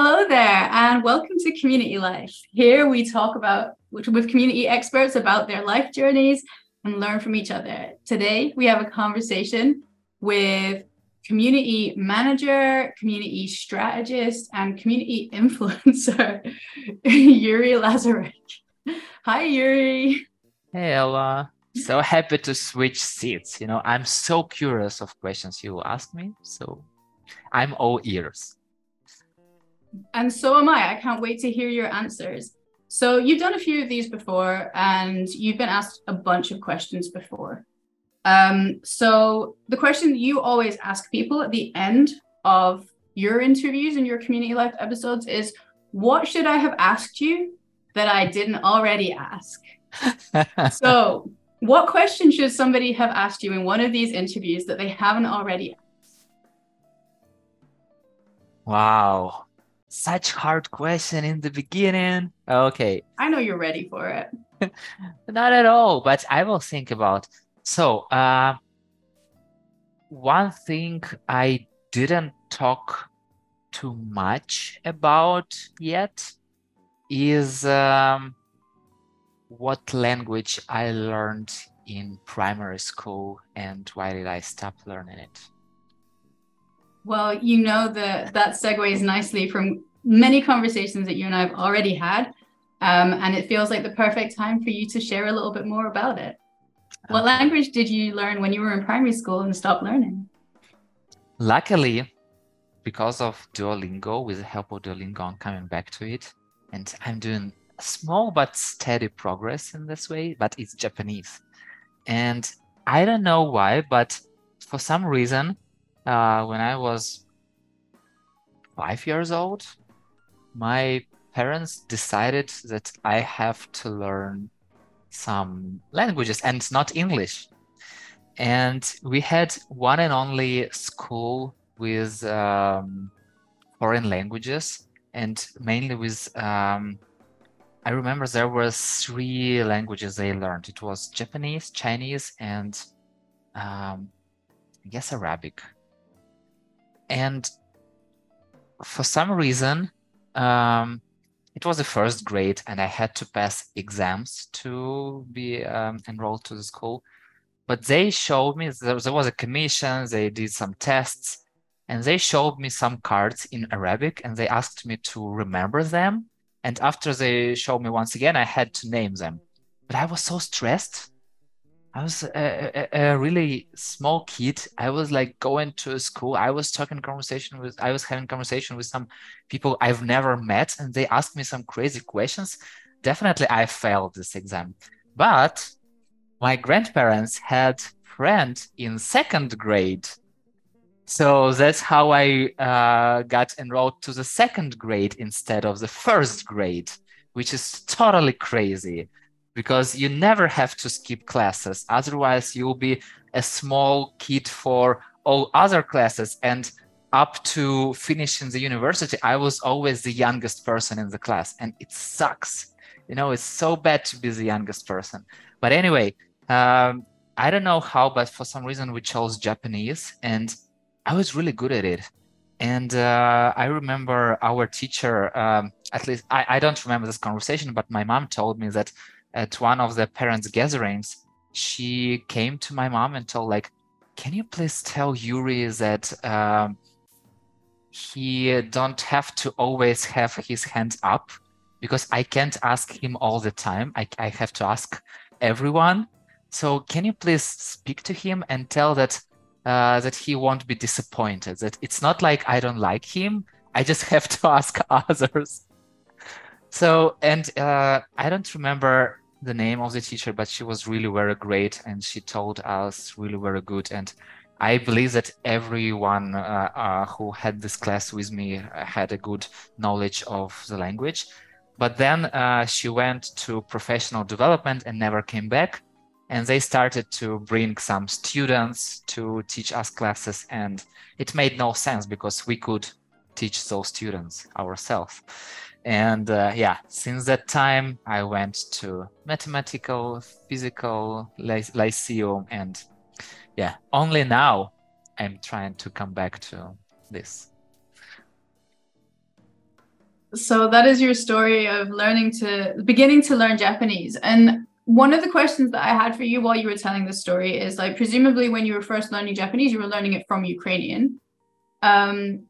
Hello there, and welcome to Community Life. Here we talk about with community experts about their life journeys and learn from each other. Today we have a conversation with community manager, community strategist, and community influencer, Yurii Lazaruk. Hi, Yurii. Hey, Ella. So happy to switch seats. You know, I'm so curious of questions you will ask me. So I'm all ears. And so am I. I can't wait to hear your answers. So, you've done a few of these before and you've been asked a bunch of questions before. Um, so, the question you always ask people at the end of your interviews and your community life episodes is What should I have asked you that I didn't already ask? so, what question should somebody have asked you in one of these interviews that they haven't already asked? Wow such hard question in the beginning. Okay. I know you're ready for it. Not at all, but I will think about. So, uh, one thing I didn't talk too much about yet is um, what language I learned in primary school and why did I stop learning it? Well, you know that that segues nicely from many conversations that you and I have already had. Um, and it feels like the perfect time for you to share a little bit more about it. What language did you learn when you were in primary school and stopped learning? Luckily, because of Duolingo, with the help of Duolingo, I'm coming back to it. And I'm doing small but steady progress in this way, but it's Japanese. And I don't know why, but for some reason, uh, when I was five years old, my parents decided that I have to learn some languages and not English. And we had one and only school with um, foreign languages and mainly with, um, I remember there were three languages they learned. It was Japanese, Chinese, and um, I guess Arabic. And for some reason, um, it was the first grade, and I had to pass exams to be um, enrolled to the school. But they showed me there, there was a commission. They did some tests, and they showed me some cards in Arabic, and they asked me to remember them. And after they showed me once again, I had to name them. But I was so stressed I was a, a, a, really small kid. I was like going to a school. I was talking conversation with, I was having conversation with some people I've never met, and they asked me some crazy questions. Definitely, I failed this exam. But my grandparents had friend in second grade, so that's how I uh, got enrolled to the second grade instead of the first grade, which is totally crazy because you never have to skip classes. Otherwise, you'll be a small kid for all other classes. And up to finishing the university, I was always the youngest person in the class. And it sucks. You know, it's so bad to be the youngest person. But anyway, um, I don't know how, but for some reason we chose Japanese and I was really good at it. And uh, I remember our teacher, um, at least I, I don't remember this conversation, but my mom told me that at one of the parents' gatherings, she came to my mom and told like, "Can you please tell Yurii that um, he don't have to always have his hands up because I can't ask him all the time. I, I have to ask everyone. So can you please speak to him and tell that uh, that he won't be disappointed? That it's not like I don't like him. I just have to ask others." So, and uh, I don't remember the name of the teacher, but she was really very great and she told us really very good. And I believe that everyone uh, uh, who had this class with me had a good knowledge of the language. But then uh, she went to professional development and never came back. And they started to bring some students to teach us classes. And it made no sense because we could teach those students ourselves. And uh, yeah, since that time, I went to mathematical, physical lyceum, and yeah, only now I'm trying to come back to this. So that is your story of learning to beginning to learn Japanese. And one of the questions that I had for you while you were telling the story is like presumably when you were first learning Japanese, you were learning it from Ukrainian. Um,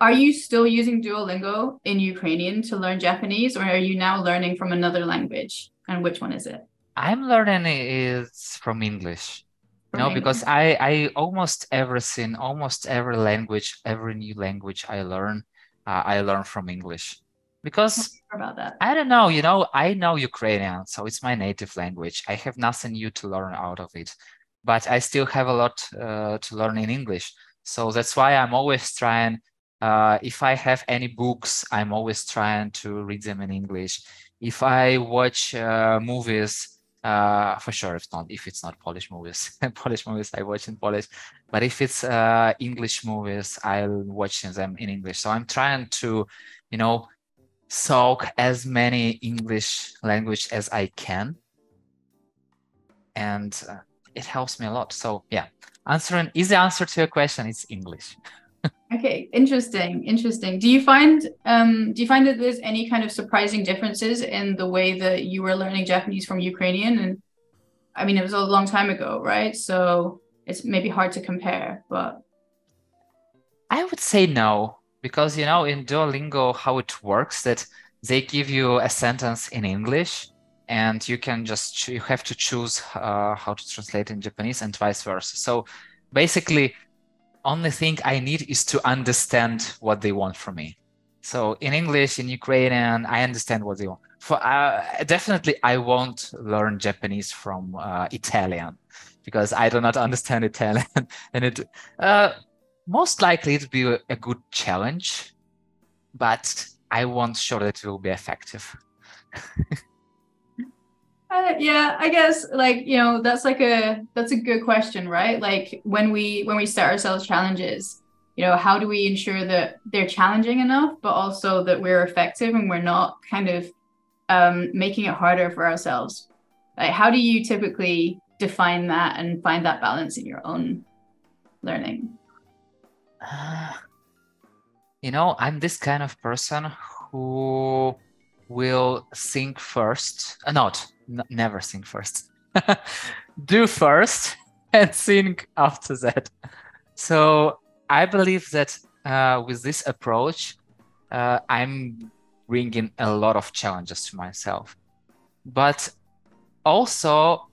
are you still using Duolingo in Ukrainian to learn Japanese, or are you now learning from another language? And which one is it? I'm learning it from English. From no, English. because I I almost everything, almost every language, every new language I learn, uh, I learn from English. Because about that. I don't know, you know, I know Ukrainian, so it's my native language. I have nothing new to learn out of it, but I still have a lot uh, to learn in English. So that's why I'm always trying uh, if I have any books, I'm always trying to read them in English. If I watch uh, movies, uh, for sure, if not, if it's not Polish movies, Polish movies I watch in Polish, but if it's uh, English movies, I'll watch them in English. So I'm trying to, you know, soak as many English language as I can, and uh, it helps me a lot. So yeah, answering easy answer to your question is English. Okay, interesting, interesting. Do you find um, do you find that there's any kind of surprising differences in the way that you were learning Japanese from Ukrainian? And I mean, it was a long time ago, right? So it's maybe hard to compare, but I would say no, because you know, in Duolingo, how it works that they give you a sentence in English, and you can just you have to choose uh, how to translate in Japanese and vice versa. So basically only thing I need is to understand what they want from me. So in English, in Ukrainian, I understand what they want. For uh, definitely, I won't learn Japanese from uh, Italian because I do not understand Italian, and it uh, most likely it will be a, good challenge, but I won't sure that it will be effective. Uh, yeah, I guess like you know that's like a that's a good question, right? Like when we when we set ourselves challenges, you know, how do we ensure that they're challenging enough, but also that we're effective and we're not kind of um, making it harder for ourselves? Like, how do you typically define that and find that balance in your own learning? Uh, you know, I'm this kind of person who will think first, uh, not n- never think first. Do first and think after that. So I believe that uh, with this approach, uh, I'm bringing a lot of challenges to myself. But also,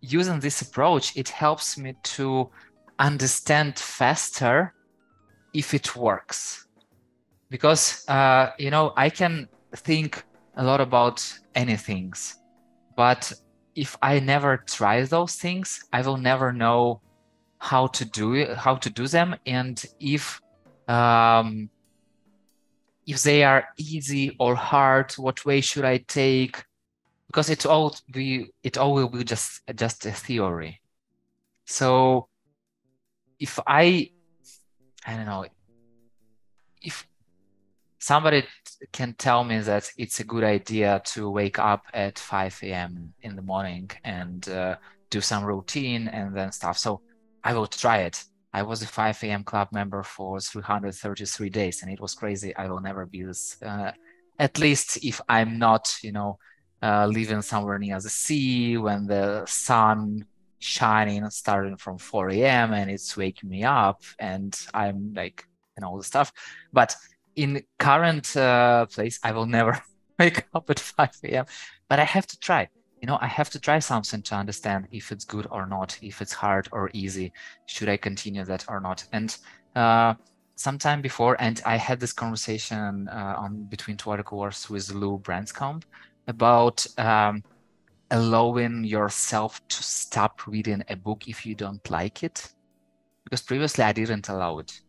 using this approach, it helps me to understand faster if it works. Because, uh, you know, I can think a lot about any things, But if I never try those things, I will never know how to do it, how to do them, and if um, if they are easy or hard, what way should I take? Because it all be it all will be just just a theory. So if I I don't know if somebody can tell me that it's a good idea to wake up at 5 a.m. in the morning and uh, do some routine and then stuff. So I will try it. I was a 5 a.m. club member for 333 days and it was crazy. I will never be this, uh, at least if I'm not, you know, uh, living somewhere near the sea when the sun shining starting from 4 a.m. and it's waking me up and I'm like, and all the stuff. But in current uh, place, I will never wake up at 5 a.m. But I have to try. You know, I have to try something to understand if it's good or not, if it's hard or easy. Should I continue that or not? And uh, sometime before, and I had this conversation uh, on between two articles with Lou Branscombe about um, allowing yourself to stop reading a book if you don't like it. Because previously I didn't allow it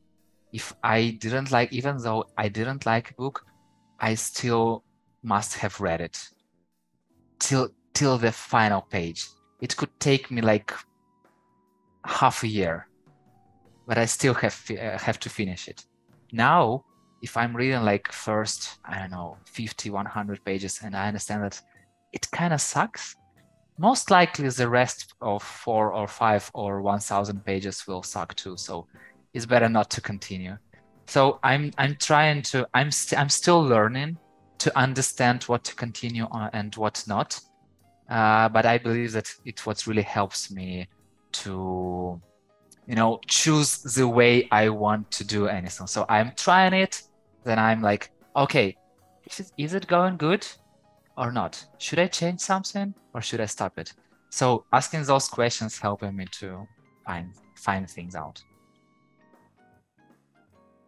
if I didn't like, even though I didn't like a book, I still must have read it till till the final page. It could take me like half a year, but I still have uh, have to finish it. Now, if I'm reading like first, I don't know, 50, 100 pages, and I understand that it kind of sucks, most likely the rest of four or five or 1,000 pages will suck too. So it's better not to continue. So I'm I'm trying to I'm i st- I'm still learning to understand what to continue on and what not. Uh, but I believe that it what really helps me to you know choose the way I want to do anything. So I'm trying it, then I'm like, okay, is is it going good or not? Should I change something or should I stop it? So asking those questions helping me to find find things out.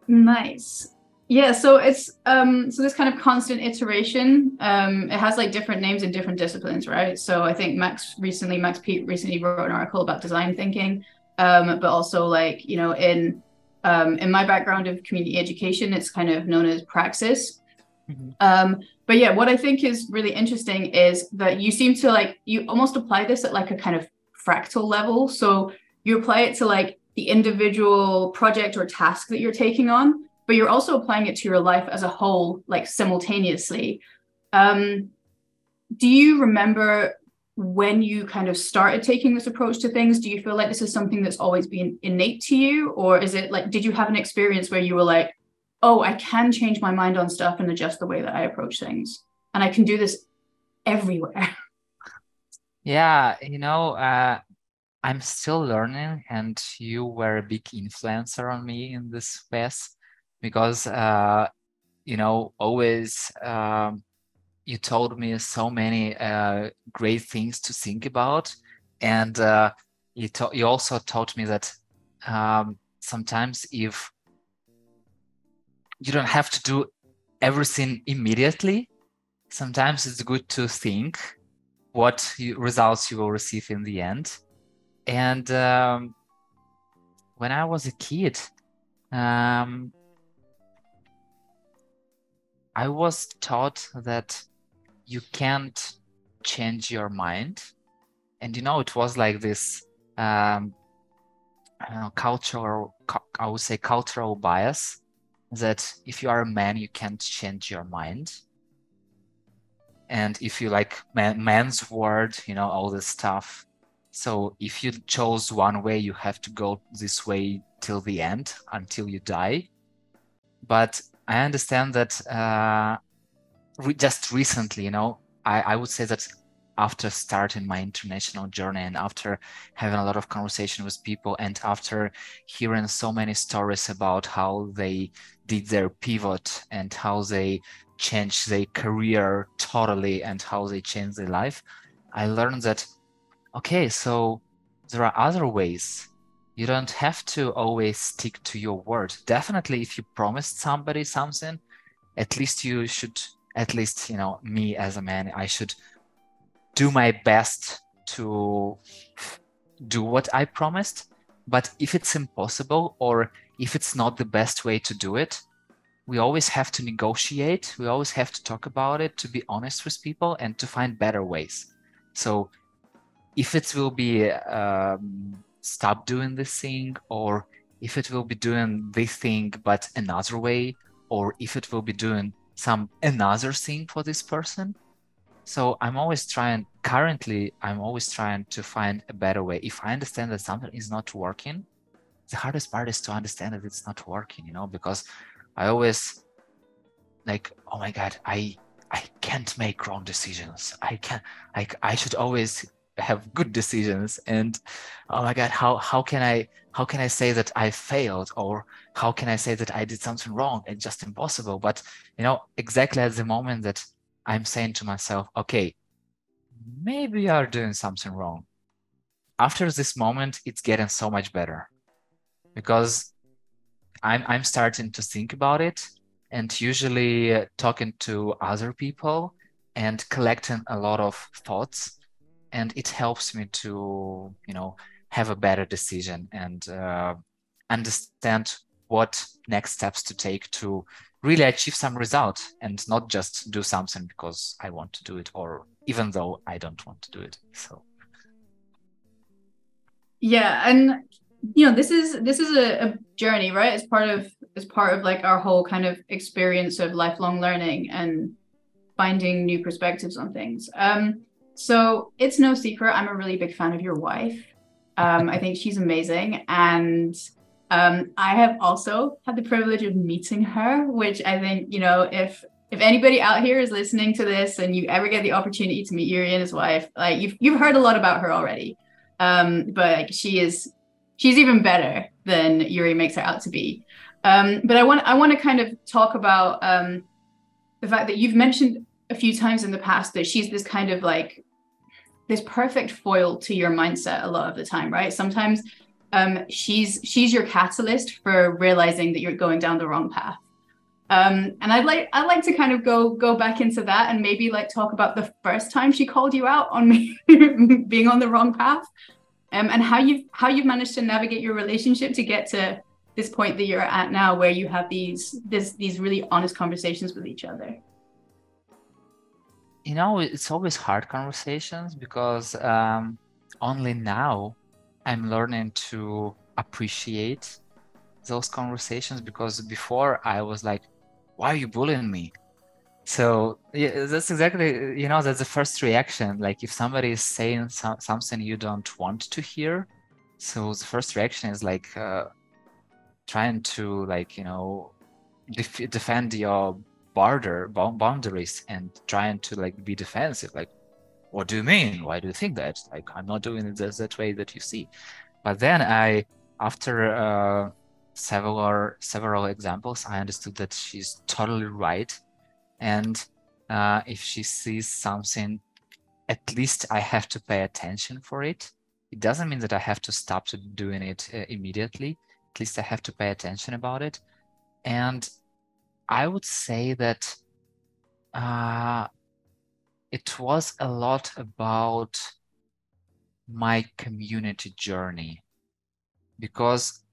Nice. Yeah, so it's um so this kind of constant iteration. Um it has like different names in different disciplines, right? So I think Max recently Max Pete recently wrote an article about design thinking. Um, but also like, you know, in um in my background of community education, it's kind of known as praxis. Mm-hmm. Um, but yeah, what I think is really interesting is that you seem to like you almost apply this at like a kind of fractal level. So you apply it to like the individual project or task that you're taking on, but you're also applying it to your life as a whole, like simultaneously. Um, do you remember when you kind of started taking this approach to things? Do you feel like this is something that's always been innate to you? Or is it like, did you have an experience where you were like, oh, I can change my mind on stuff and adjust the way that I approach things? And I can do this everywhere. Yeah, you know, uh, I'm still learning, and you were a big influencer on me in this space because, uh, you know, always um, you told me so many uh, great things to think about, and uh, you you also taught me that um, sometimes if you don't have to do everything immediately, sometimes it's good to think what you, results you will receive in the end and um, when I was a kid, um, I was taught that you can't change your mind. And you know, it was like this um, know, cultural, I would say cultural bias that if you are a man, you can't change your mind. And if you like man, man's word, you know, all this stuff, so if you chose one way, you have to go this way till the end until you die. But I understand that uh, re- just recently, you know, I, I would say that after starting my international journey and after having a lot of conversation with people and after hearing so many stories about how they did their pivot and how they changed their career totally and how they changed their life, I learned that okay, so there are other ways. You don't have to always stick to your word. Definitely, if you promised somebody something, at least you should, at least, you know, me as a man, I should do my best to do what I promised. But if it's impossible or if it's not the best way to do it, we always have to negotiate. We always have to talk about it, to be honest with people and to find better ways. So if it will be um, stop doing this thing or if it will be doing this thing but another way or if it will be doing some another thing for this person. So i'm always trying currently i'm always trying to find a better way. If i understand that something is not working the hardest part is to understand that it's not working you know because i always like oh my god i i can't make wrong decisions. I can't like i should always have good decisions and oh my god how how can i how can i say that i failed or how can i say that i did something wrong? It's just impossible. But you know exactly at the moment that i'm saying to myself okay maybe you are doing something wrong. After this moment it's getting so much better because i'm i'm starting to think about it and usually uh, talking to other people and collecting a lot of thoughts and it helps me to you know have a better decision and uh, understand what next steps to take to really achieve some result and not just do something because I want to do it or even though I don't want to do it. So yeah, and you know this is this is a, a journey, right? It's part of it's part of like our whole kind of experience of lifelong learning and finding new perspectives on things. Um, so it's no secret, I'm a really big fan of your wife. Um, I think she's amazing. And Um, I have also had the privilege of meeting her, which I think, you know, if if anybody out here is listening to this and you ever get the opportunity to meet Yurii and his wife, like you've you've heard a lot about her already. Um, but like, she is she's even better than Yurii makes her out to be. Um, but I want I want to kind of talk about um, the fact that you've mentioned a few times in the past that she's this kind of like this perfect foil to your mindset a lot of the time, right? Sometimes um, she's she's your catalyst for realizing that you're going down the wrong path. Um, and I'd like I'd like to kind of go go back into that and maybe like talk about the first time she called you out on me being on the wrong path, um, and how you've how you've managed to navigate your relationship to get to this point that you're at now, where you have these this these really honest conversations with each other. You know, it's always hard conversations because um, only now I'm learning to appreciate those conversations because before I was like, why are you bullying me? So yeah, that's exactly you know that's the first reaction. Like if somebody is saying some, something you don't want to hear, so the first reaction is like uh, trying to like you know def- defend your border boundaries and trying to like be defensive. Like, what do you mean? Why do you think that? Like I'm not doing it that, that way that you see. But then I after. Uh, several several examples, I understood that she's totally right. And uh, if she sees something, at least I have to pay attention for it. It doesn't mean that I have to stop to doing it uh, immediately. At least I have to pay attention about it. And I would say that uh, it was a lot about my community journey because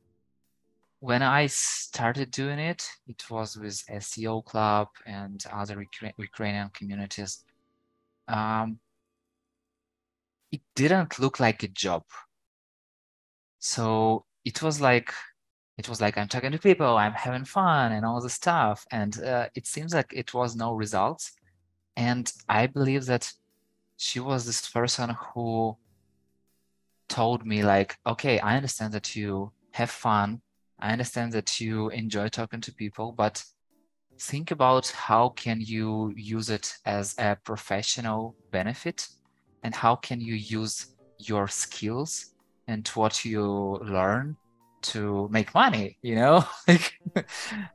when I started doing it, it was with CEO Club and other Ukrainian communities. Um, it didn't look like a job. So it was like it was like I'm talking to people, I'm having fun, and all the stuff. And uh, it seems like it was no results. And I believe that she was this person who told me like, okay, I understand that you have fun I understand that you enjoy talking to people, but think about how can you use it as a professional benefit and how can you use your skills and what you learn to make money you know?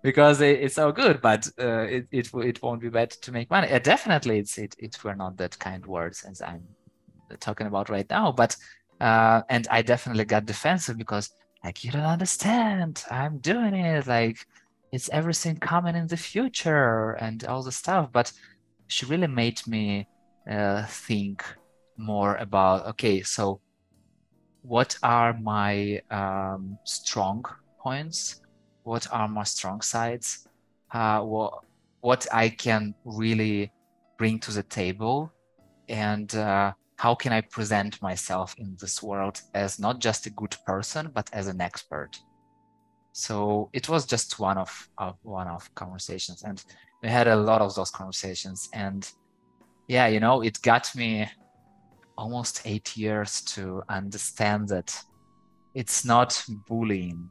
Because it, it's so good but uh, it, it it won't be bad to make money. Uh, definitely it's it, it were not that kind words as i'm talking about right now but uh, and i definitely got defensive because like you don't understand. I'm doing it. Like it's everything coming in the future and all the stuff but she really made me uh, think more about okay so what are my um, strong points what are my strong sides uh, what, what i can really bring to the table and uh, how can I present myself in this world as not just a good person, but as an expert? So it was just one of, of one of conversations, and we had a lot of those conversations. And yeah, you know, it got me almost eight years to understand that it's not bullying;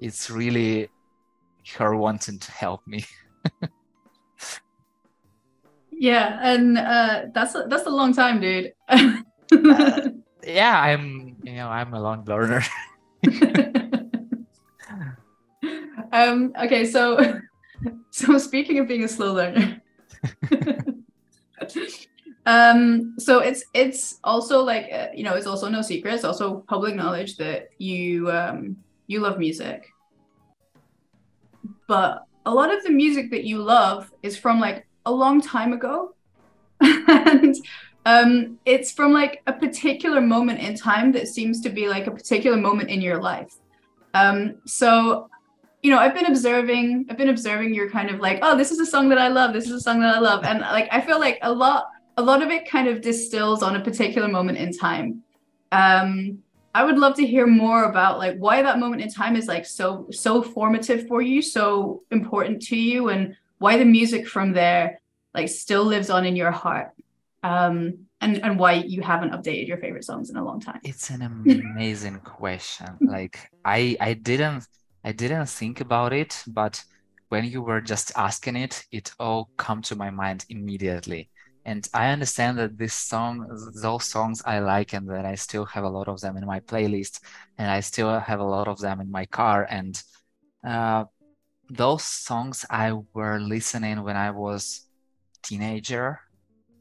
it's really her wanting to help me. Yeah, and uh, that's a, that's a long time, dude. uh, yeah, I'm you know I'm a long learner. um. Okay, so so speaking of being a slow learner. Um so it's it's also like uh, you know it's also no secret it's also public knowledge that you um you love music but a lot of the music that you love is from like a long time ago. and um, it's from like a particular moment in time that seems to be like a particular moment in your life. Um, so, you know, I've been observing, I've been observing your kind of like, oh, this is a song that I love. This is a song that I love. And like, I feel like a lot, a lot of it kind of distills on a particular moment in time. Um, I would love to hear more about like why that moment in time is like so so formative for you, so important to you, and why the music from there like still lives on in your heart um and and why you haven't updated your favorite songs in a long time? It's an amazing question. Like I I didn't I didn't think about it, but when you were just asking it, it all come to my mind immediately. And I understand that this song, those songs I like, and that I still have a lot of them in my playlist, and I still have a lot of them in my car. And uh, those songs I were listening when I was teenager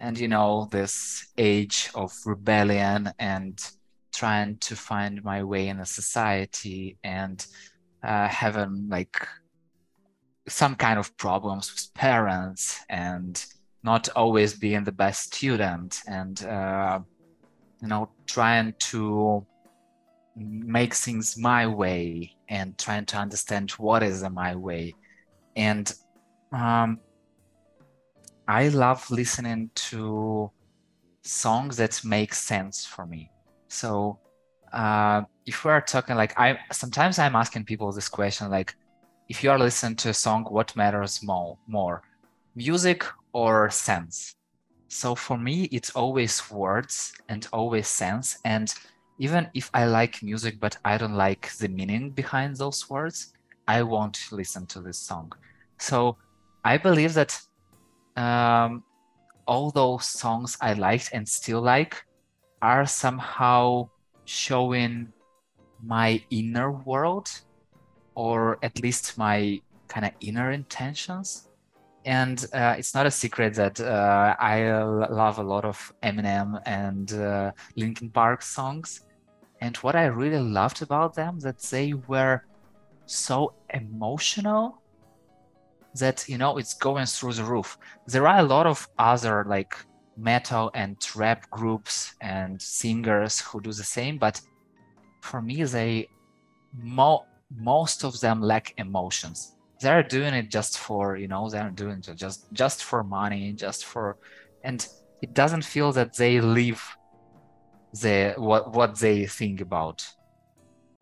and you know this age of rebellion and trying to find my way in a society and uh, having like some kind of problems with parents and not always being the best student and uh, you know trying to make things my way and trying to understand what is my way and um, I love listening to songs that make sense for me. So uh, if we are talking like I sometimes I'm asking people this question like if you are listening to a song, what matters more more? Music or sense? So for me, it's always words and always sense. And even if I like music, but I don't like the meaning behind those words, I won't listen to this song. So I believe that um, all those songs I liked and still like are somehow showing my inner world or at least my kind of inner intentions. And uh, it's not a secret that uh, I love a lot of Eminem and uh, Linkin Park songs. And what I really loved about them that they were so emotional that you know it's going through the roof there are a lot of other like metal and rap groups and singers who do the same but for me they mo- most of them lack emotions they're doing it just for you know they're doing it just just for money just for and it doesn't feel that they live the what what they think about.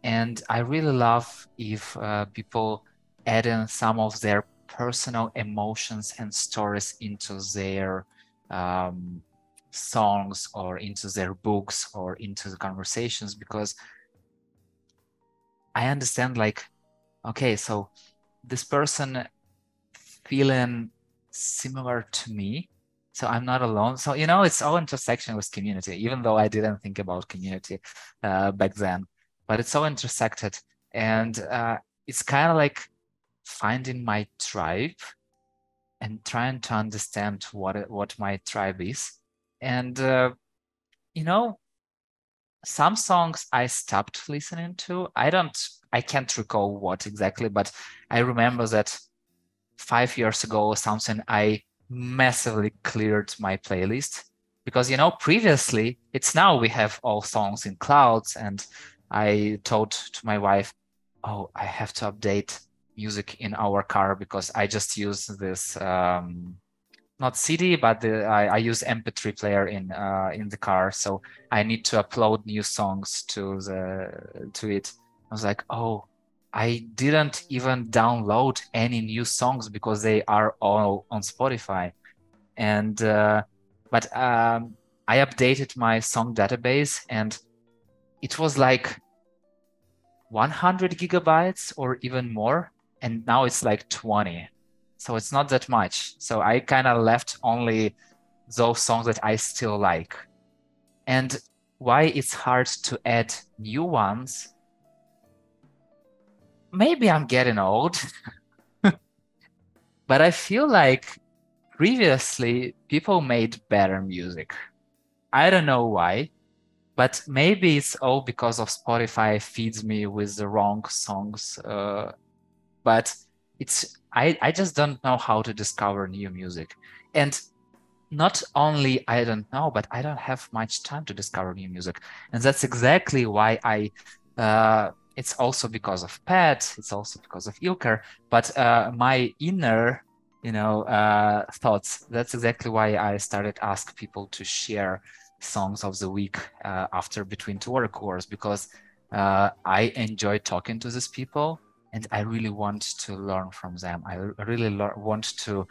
And i really love if uh, people add in some of their personal emotions and stories into their um, songs or into their books or into the conversations because I understand like okay so this person feeling similar to me so I'm not alone. So you know it's all intersection with community even though I didn't think about community uh, back then but it's all intersected. And uh, it's kind of like finding my tribe and trying to understand what what my tribe is. And uh, you know some songs i stopped listening to i don't i can't recall what exactly but i remember that five years ago or something i massively cleared my playlist because you know previously it's now we have all songs in clouds and i told to my wife oh i have to update music in our car because I just use this um, not CD, but the, I, I, use MP3 player in uh, in the car, so I need to upload new songs to the to it. I was like, oh, I didn't even download any new songs because they are all on Spotify, and uh, but um, I updated my song database, and it was like 100 gigabytes or even more. And now it's like 20 so it's not that much. So i kind of left only those songs that i still like. And why it's hard to add new ones maybe i'm getting old but i feel like previously people made better music. I don't know why but maybe it's all because of spotify feeds me with the wrong songs uh, but it's I, I just don't know how to discover new music. And not only i don't know but i don't have much time to discover new music. And that's exactly why i uh, it's also because of pat it's also because of ilker but uh, my inner you know uh, thoughts that's exactly why i started ask people to share songs of the week uh, after between two hours because uh, i enjoy talking to these people and I really want to learn from them. I really want to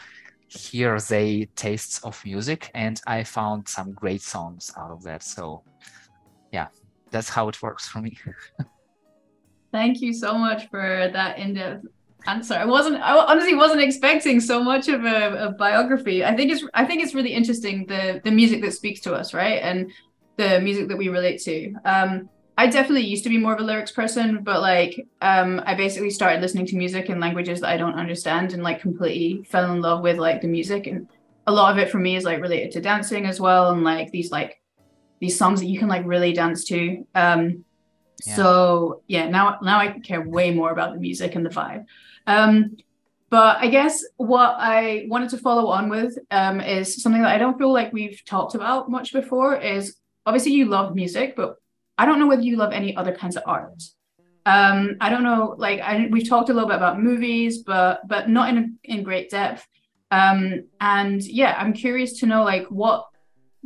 hear their tastes of music and I found some great songs out of that. So yeah, that's how it works for me. Thank you so much for that in-depth answer. I wasn't I honestly wasn't expecting so much of a, a, biography. I think it's I think it's really interesting the the music that speaks to us, right? And the music that we relate to. Um I definitely used to be more of a lyrics person, but like um I basically started listening to music in languages that I don't understand and like completely fell in love with like the music and a lot of it for me is like related to dancing as well and like these like these songs that you can like really dance to. Um So yeah, now now I care way more about the music and the vibe. Um, but I guess what I wanted to follow on with um, is something that I don't feel like we've talked about much before. Is obviously you love music, but I don't know whether you love any other kinds of art. Um, I don't know, like I, we've talked a little bit about movies, but but not in in great depth. Um, and yeah, I'm curious to know like what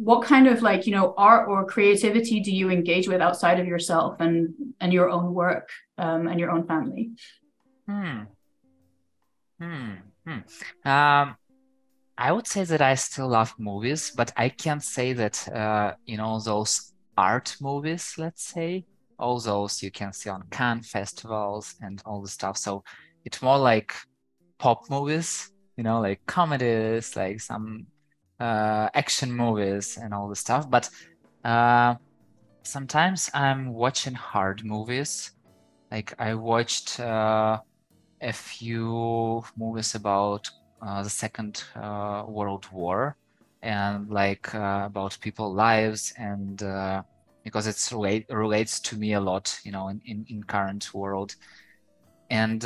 what kind of like you know art or creativity do you engage with outside of yourself and and your own work um, and your own family hmm. Hmm. hmm. Um, i would say that i still love movies but i can't say that uh, you know those art movies let's say all those you can see on cannes festivals and all the stuff so it's more like pop movies you know like comedies like some uh, action movies and all the stuff, but uh, sometimes I'm watching hard movies. Like I watched uh, a few movies about uh, the Second uh, World War and like uh, about people lives and because it's relate, relates to me a lot, you know, in, in, in current world. And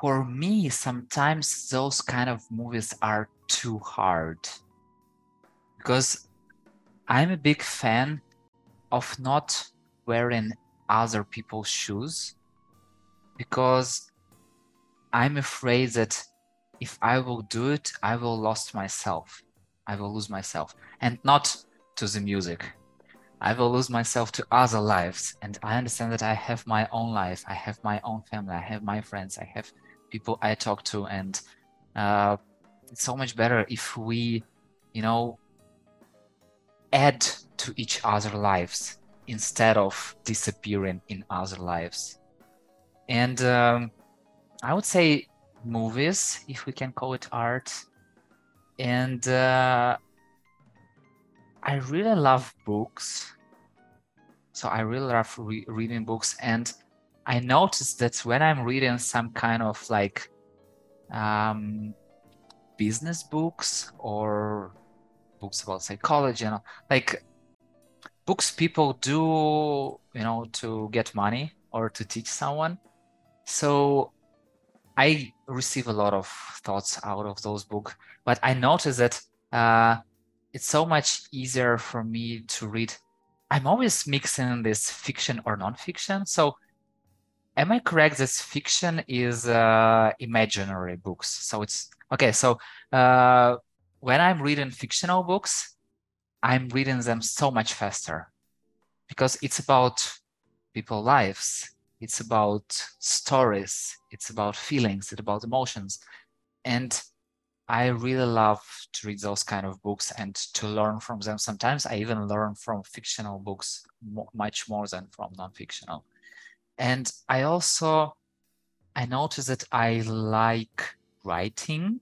for me, sometimes those kind of movies are too hard because I'm a big fan of not wearing other people's shoes because I'm afraid that if I will do it, I will lose myself. I will lose myself and not to the music. I will lose myself to other lives. And I understand that I have my own life. I have my own family. I have my friends. I have people I talk to. And uh, it's so much better if we, you know, add to each other lives instead of disappearing in other lives. And um, I would say movies, if we can call it art. And uh, I really love books. So I really love re- reading books. And I noticed that when I'm reading some kind of like um, business books or books about psychology, you know, like books people do, you know, to get money or to teach someone. So I receive a lot of thoughts out of those books, but I noticed that uh, it's so much easier for me to read. I'm always mixing this fiction or nonfiction. So, am I correct that fiction is uh, imaginary books? So it's okay. So uh, when I'm reading fictional books, I'm reading them so much faster because it's about people lives. It's about stories. It's about feelings. It's about emotions, and I really love to read those kind of books and to learn from them. Sometimes I even learn from fictional books much more than from non-fictional. And I also I notice that I like writing,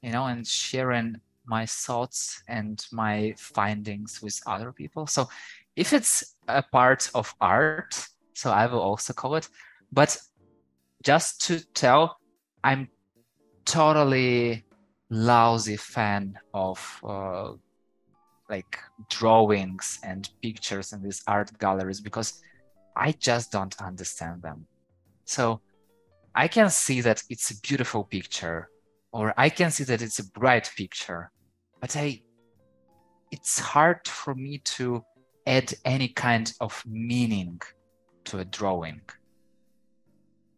you know, and sharing my thoughts and my findings with other people. So if it's a part of art, so I will also call it. But just to tell, I'm totally lousy fan of uh, like drawings and pictures in these art galleries because I just don't understand them. So I can see that it's a beautiful picture or I can see that it's a bright picture, but I it's hard for me to add any kind of meaning to a drawing.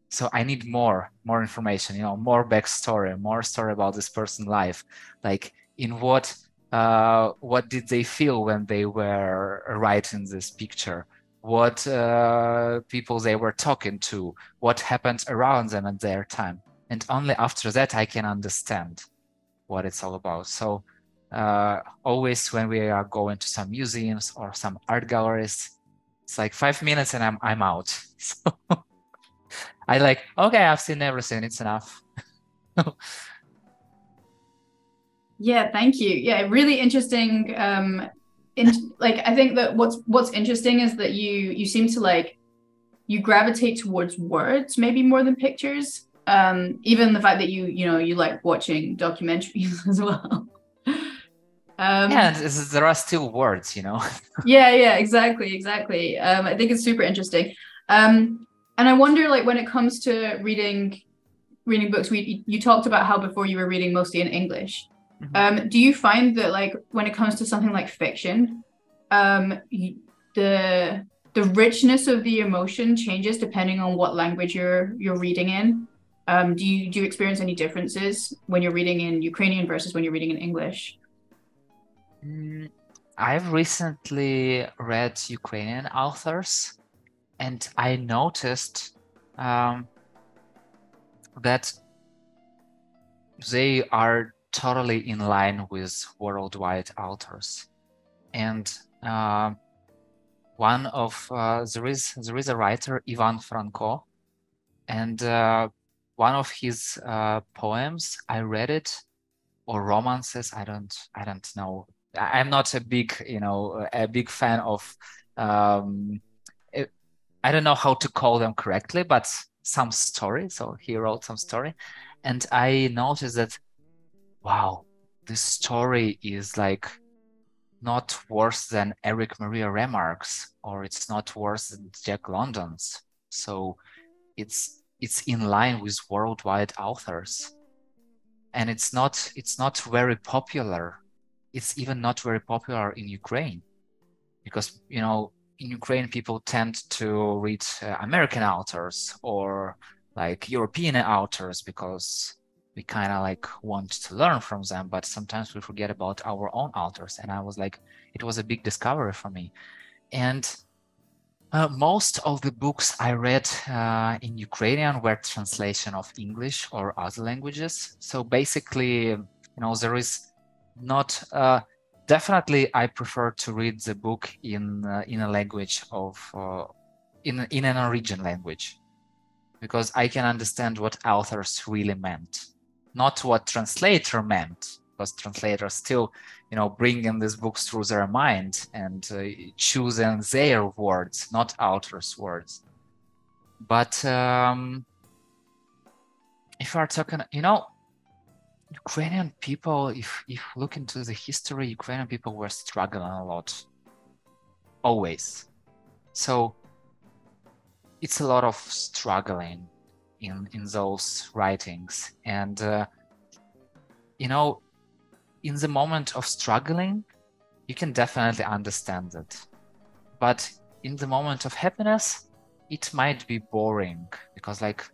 So i need more more information you know more backstory more story about this person's life. Like in what uh, what did they feel when they were writing this picture what uh, people they were talking to, what happened around them at their time. And only after that I can understand what it's all about. So uh, always when we are going to some museums or some art galleries, it's like five minutes and I'm I'm out. So I like, okay, I've seen everything, it's enough. yeah, thank you. Yeah, really interesting um in, like I think that what's what's interesting is that you you seem to like you gravitate towards words maybe more than pictures. Um, even the fact that you you know you like watching documentaries as well. Um, yeah, there are still words, you know. yeah, yeah, exactly, exactly. Um, I think it's super interesting. Um, and I wonder, like, when it comes to reading reading books, we you talked about how before you were reading mostly in English. Mm-hmm. Um, do you find that like when it comes to something like fiction, um, the the richness of the emotion changes depending on what language you're you're reading in? Um, do you do you experience any differences when you're reading in Ukrainian versus when you're reading in English? Mm, I've recently read Ukrainian authors, and I noticed um, that they are totally in line with worldwide authors. And uh, one of uh, there is there is a writer Ivan Franko, and uh, one of his uh, poems I read it or romances I don't I don't know. I'm not a big you know a big fan of um, I don't know how to call them correctly but some story. So he wrote some story. And I noticed that wow, this story is like not worse than Erich Maria Remarque's, or it's not worse than Jack London's. So it's it's in line with worldwide authors. And it's not it's not very popular. It's even not very popular in Ukraine. Because you know, in Ukraine people tend to read uh, American authors or like European authors because we kind of like want to learn from them but sometimes we forget about our own authors and i was like it was a big discovery for me. And uh, most of the books i read uh, in ukrainian were translation of english or other languages. So basically you know there is not uh, definitely i prefer to read the book in uh, in a language of uh, in in an origin language because i can understand what authors really meant not what translator meant because translators still you know bringing these books through their mind and uh, choosing their words not author's words. But um, if we are talking you know ukrainian people if if look into the history ukrainian people were struggling a lot. Always. So it's a lot of struggling in in those writings. And uh, you know in the moment of struggling you can definitely understand it. But in the moment of happiness it might be boring because like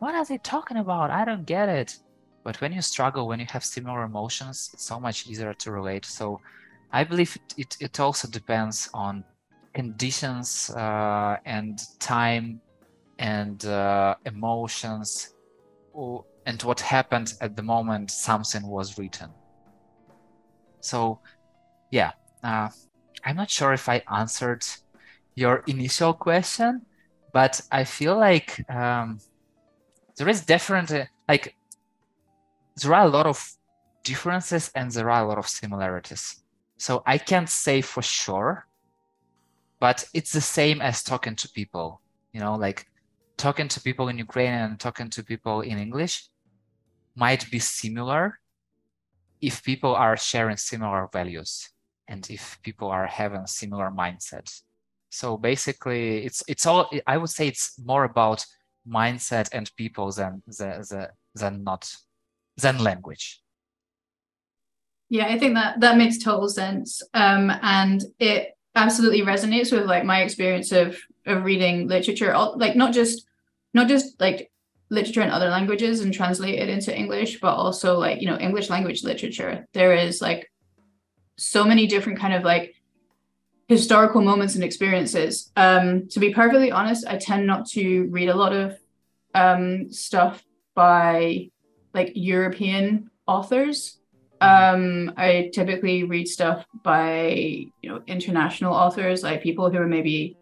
what are they talking about? I don't get it. But when you struggle when you have similar emotions it's so much easier to relate. So i believe it, it, it also depends on conditions uh, and time and uh, emotions and what happened at the moment something was written. So yeah uh, i'm not sure if i answered your initial question but i feel like um, there is definitely like there are a lot of differences and there are a lot of similarities. So i can't say for sure but it's the same as talking to people you know like talking to people in Ukrainian and talking to people in English might be similar if people are sharing similar values and if people are having similar mindset. So basically, it's it's all. I would say it's more about mindset and people than the, the than not than language. Yeah, I think that that makes total sense, um, and it absolutely resonates with like my experience of of reading literature like not just not just like literature in other languages and translate it into english but also like you know english language literature there is like so many different kind of like historical moments and experiences. Um, to be perfectly honest, I tend not to read a lot of um, stuff by like European authors. Um, I typically read stuff by you know international authors, like people who are maybe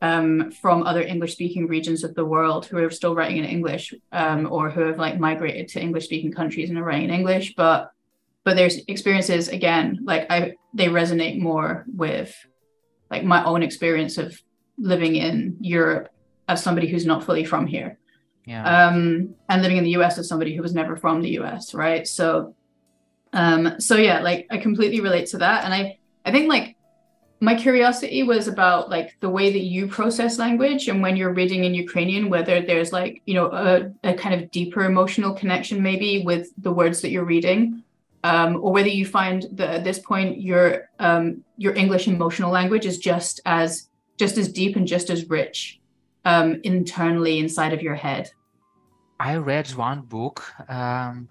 um, from other English speaking regions of the world who are still writing in English um, or who have like migrated to English speaking countries and are writing in English. But but their experiences again, like I they resonate more with like my own experience of living in Europe as somebody who's not fully from here. Yeah. Um, and living in the US as somebody who was never from the US, right? So um, so yeah, like I completely relate to that. And I I think like my curiosity was about like the way that you process language and when you're reading in Ukrainian, whether there's like, you know, a, a kind of deeper emotional connection maybe with the words that you're reading. Um, or whether you find that at this point your um, your English emotional language is just as just as deep and just as rich um, internally inside of your head. I read one book. Um,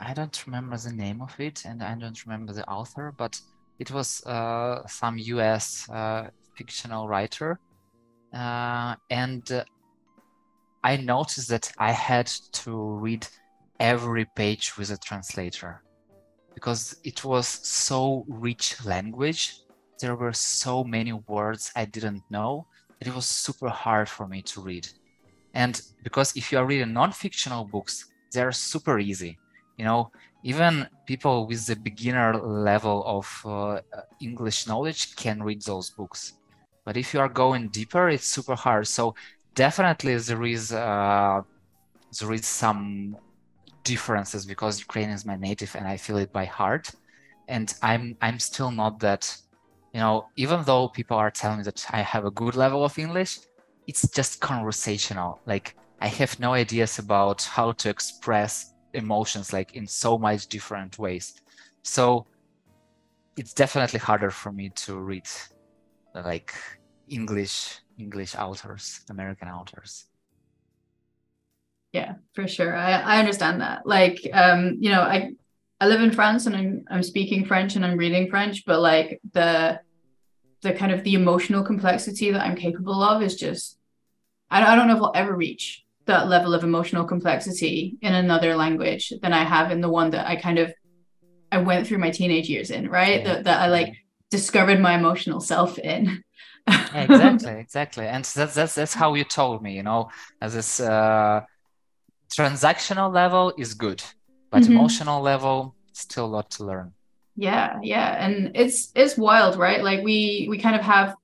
I don't remember the name of it, and I don't remember the author, but it was uh, some US uh, fictional writer. Uh, and I noticed that I had to read every page with a translator because it was so rich language. There were so many words I didn't know that it was super hard for me to read. And because if you are reading non-fictional books, they're super easy. You know, even people with the beginner level of uh, English knowledge can read those books. But if you are going deeper, it's super hard. So definitely there is uh, there is some differences because Ukrainian is my native and I feel it by heart. And I'm I'm still not that, you know, even though people are telling me that I have a good level of English, it's just conversational. Like I have no ideas about how to express emotions like in so much different ways. So it's definitely harder for me to read like english english authors american authors. Yeah for sure. I, I understand that. Like um you know i i live in france and i'm i'm speaking french and i'm reading french but like the the kind of the emotional complexity that i'm capable of is just i, I don't know if i'll ever reach that level of emotional complexity in another language than I have in the one that I kind of I went through my teenage years in, right? Yeah. That, that I like discovered my emotional self in. exactly, exactly. And that's that's that's how you told me, you know, as this uh transactional level is good, but mm-hmm. emotional level still a lot to learn. Yeah, yeah. And it's it's wild, right? Like we we kind of have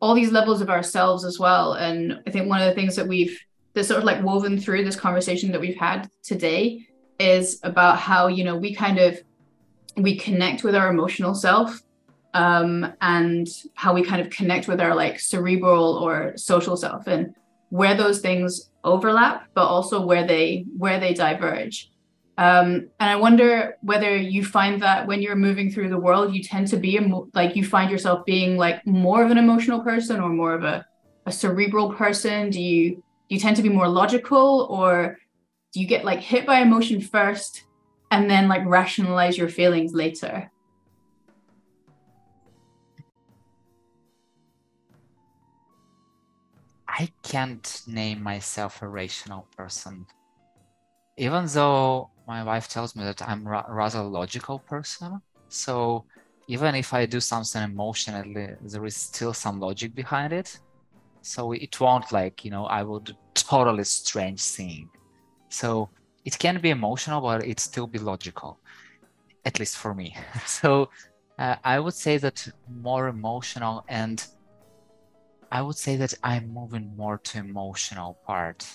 all these levels of ourselves as well. And I think one of the things that we've that's sort of like woven through this conversation that we've had today is about how you know we kind of we connect with our emotional self um, and how we kind of connect with our like cerebral or social self and where those things overlap but also where they where they diverge. Um, and i wonder whether you find that when you're moving through the world you tend to be a, like you find yourself being like more of an emotional person or more of a, a cerebral person? Do you you tend to be more logical or do you get like hit by emotion first and then like rationalize your feelings later? I can't name myself a rational person. Even though my wife tells me that i'm ra- rather logical person so even if i do something emotionally there is still some logic behind it so it won't like you know i would totally strange thing. So it can be emotional but it still be logical at least for me. So uh, i would say that more emotional and i would say that i'm moving more to emotional part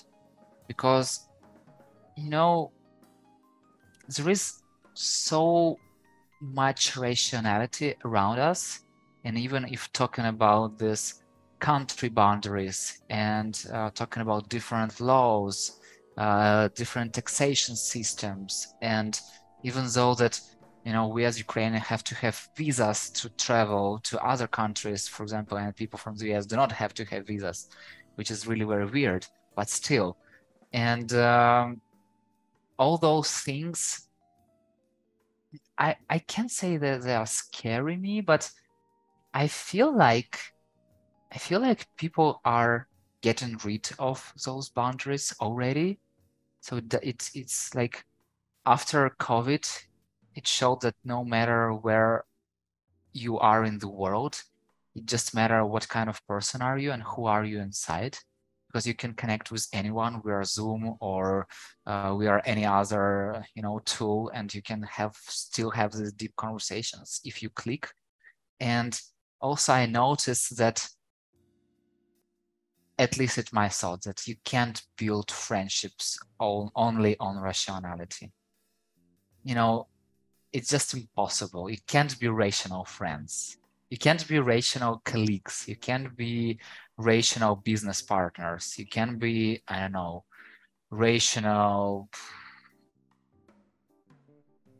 because you know there is so much rationality around us. And even if talking about this country boundaries and uh, talking about different laws, uh, different taxation systems, and even though that you know we as Ukrainians have to have visas to travel to other countries, for example, and people from the US do not have to have visas, which is really very weird, but still, and um, all those things. I, I can't say that they are scaring me, but I feel like I feel like people are getting rid of those boundaries already. So it's it's like after COVID, it showed that no matter where you are in the world, it just matter what kind of person are you and who are you inside because you can connect with anyone via zoom or uh, we are any other you know tool and you can have still have these deep conversations if you click and also i noticed that at least it's my thought that you can't build friendships only on rationality. You know it's just impossible. You can't be rational friends. You can't be rational colleagues. You can't be rational business partners. You can be i don't know rational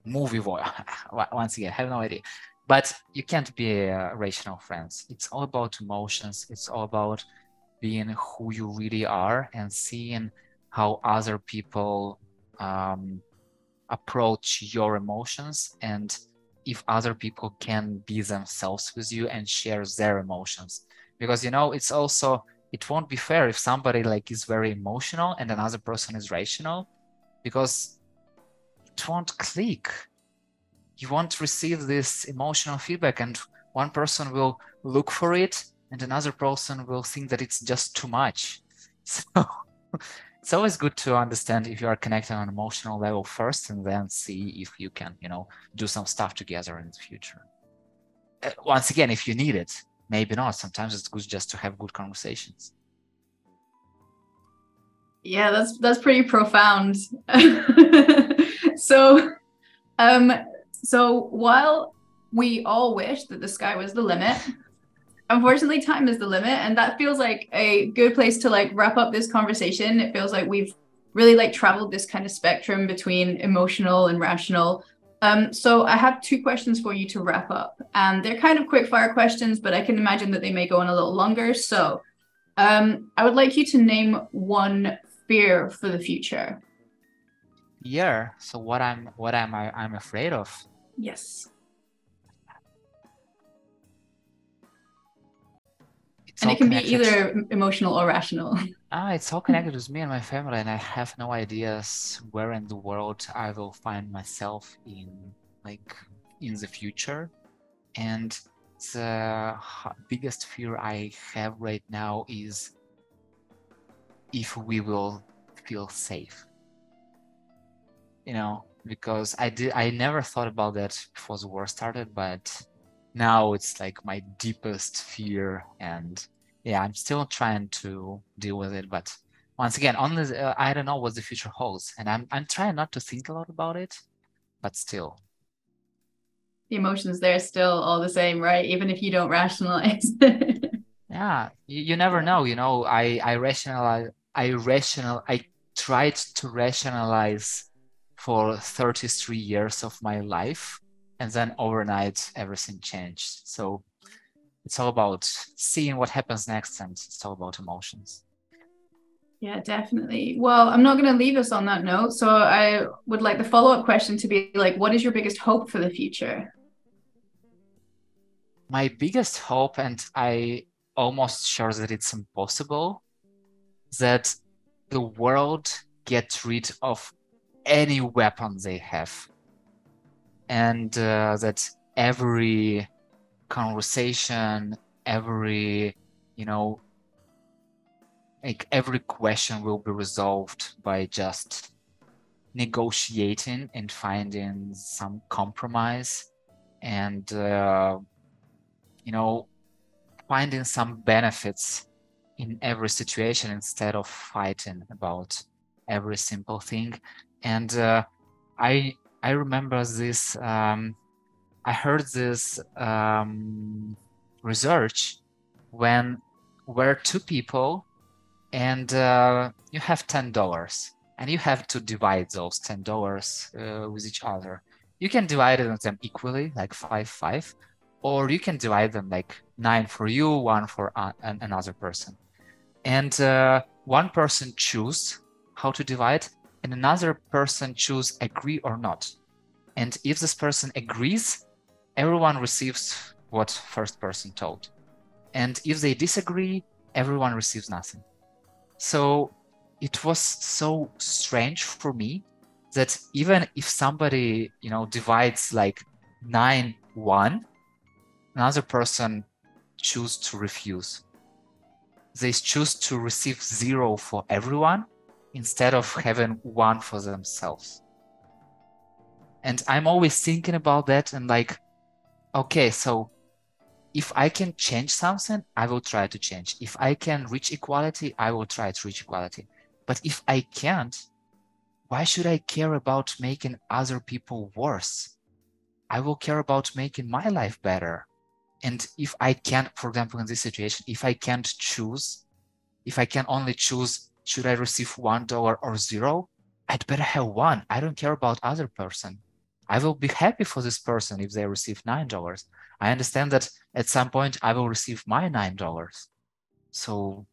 movie boy. once again i have no idea. But you can't be uh, rational friends. It's all about emotions. It's all about being who you really are and seeing how other people um, approach your emotions and if other people can be themselves with you and share their emotions. Because you know it's also it won't be fair if somebody like is very emotional and another person is rational because it won't click. You won't receive this emotional feedback and one person will look for it and another person will think that it's just too much. So it's always good to understand if you are connected on an emotional level first and then see if you can you know do some stuff together in the future. Uh, once again if you need it maybe not. Sometimes it's good just to have good conversations. Yeah that's that's pretty profound. So um so while we all wish that the sky was the limit unfortunately time is the limit and that feels like a good place to like wrap up this conversation. It feels like we've really like traveled this kind of spectrum between emotional and rational. Um, so i have two questions for you to wrap up. And they're kind of quick fire questions but i can imagine that they may go on a little longer. So um, i would like you to name one fear for the future. Yeah so what i'm what am i i'm afraid of? Yes and it can be either emotional or rational Ah, it's all connected with me and my family, and I have no ideas where in the world I will find myself in, like, in the future. And the biggest fear I have right now is if we will feel safe. You know, because I did, I never thought about that before the war started, but now it's like my deepest fear and yeah i'm still trying to deal with it but once again only uh, i don't know what the future holds and i'm i'm trying not to think a lot about it but still. The emotions there still all the same right? Even if you don't rationalize. Yeah you, you never know you know i i rationalize i rational i tried to rationalize for 33 years of my life and then overnight everything changed. So it's all about seeing what happens next and it's all about emotions. Yeah definitely. Well i'm not going to leave us on that note. So i would like the follow-up question to be like what is your biggest hope for the future? My biggest hope and i almost sure that it's impossible that the world gets rid of any weapon they have and uh, that every conversation every you know like every question will be resolved by just negotiating and finding some compromise and uh, you know finding some benefits in every situation instead of fighting about every simple thing. And uh, i i remember this um, I heard this um, research when where two people and uh, you have ten dollars and you have to divide those ten dollars uh, with each other. You can divide them equally, like five five, or you can divide them like nine for you, one for uh, another person. And uh, one person choose how to divide, and another person choose agree or not. And if this person agrees, everyone receives what first person told. And if they disagree, everyone receives nothing. So it was so strange for me that even if somebody, you know, divides like nine one, another person choose to refuse. They choose to receive zero for everyone instead of having one for themselves. And I'm always thinking about that and like, okay, so if I can change something, I will try to change. If I can reach equality, I will try to reach equality. But if I can't, why should I care about making other people worse? I will care about making my life better. And if I can't, for example, in this situation, if I can't choose, if I can only choose, should I receive one dollar or zero? I'd better have one. I don't care about other person. I will be happy for this person if they receive nine dollars. I understand that at some point I will receive my nine dollars. So,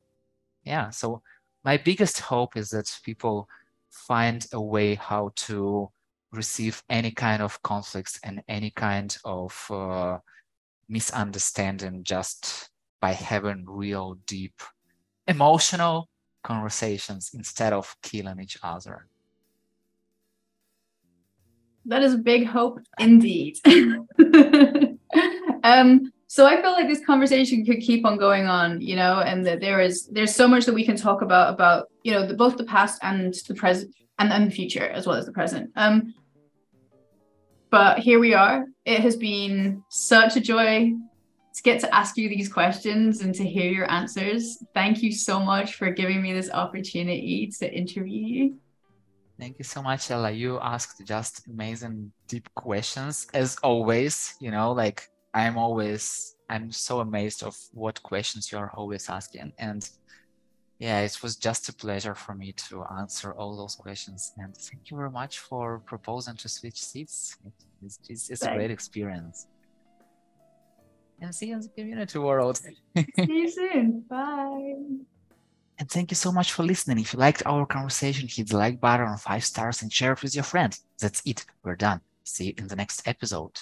yeah. So my biggest hope is that people find a way how to receive any kind of conflicts and any kind of uh, misunderstanding just by having real deep emotional conversations instead of killing each other. That is a big hope indeed. um, so I feel like this conversation could keep on going on, you know, and that there is there's so much that we can talk about about you know the, both the past and the present and, and the future as well as the present. Um, but here we are. It has been such a joy to get to ask you these questions and to hear your answers. Thank you so much for giving me this opportunity to interview you. Thank you so much, Ella. You asked just amazing, deep questions. As always, you know, like I'm always, I'm so amazed of what questions you are always asking. And yeah, it was just a pleasure for me to answer all those questions. And thank you very much for proposing to switch seats. It's, it's, it's a great experience. And see you in the community world. see you soon. Bye. And thank you so much for listening. If you liked our conversation, hit the like button on five stars and share it with your friends. That's it. We're done. See you in the next episode.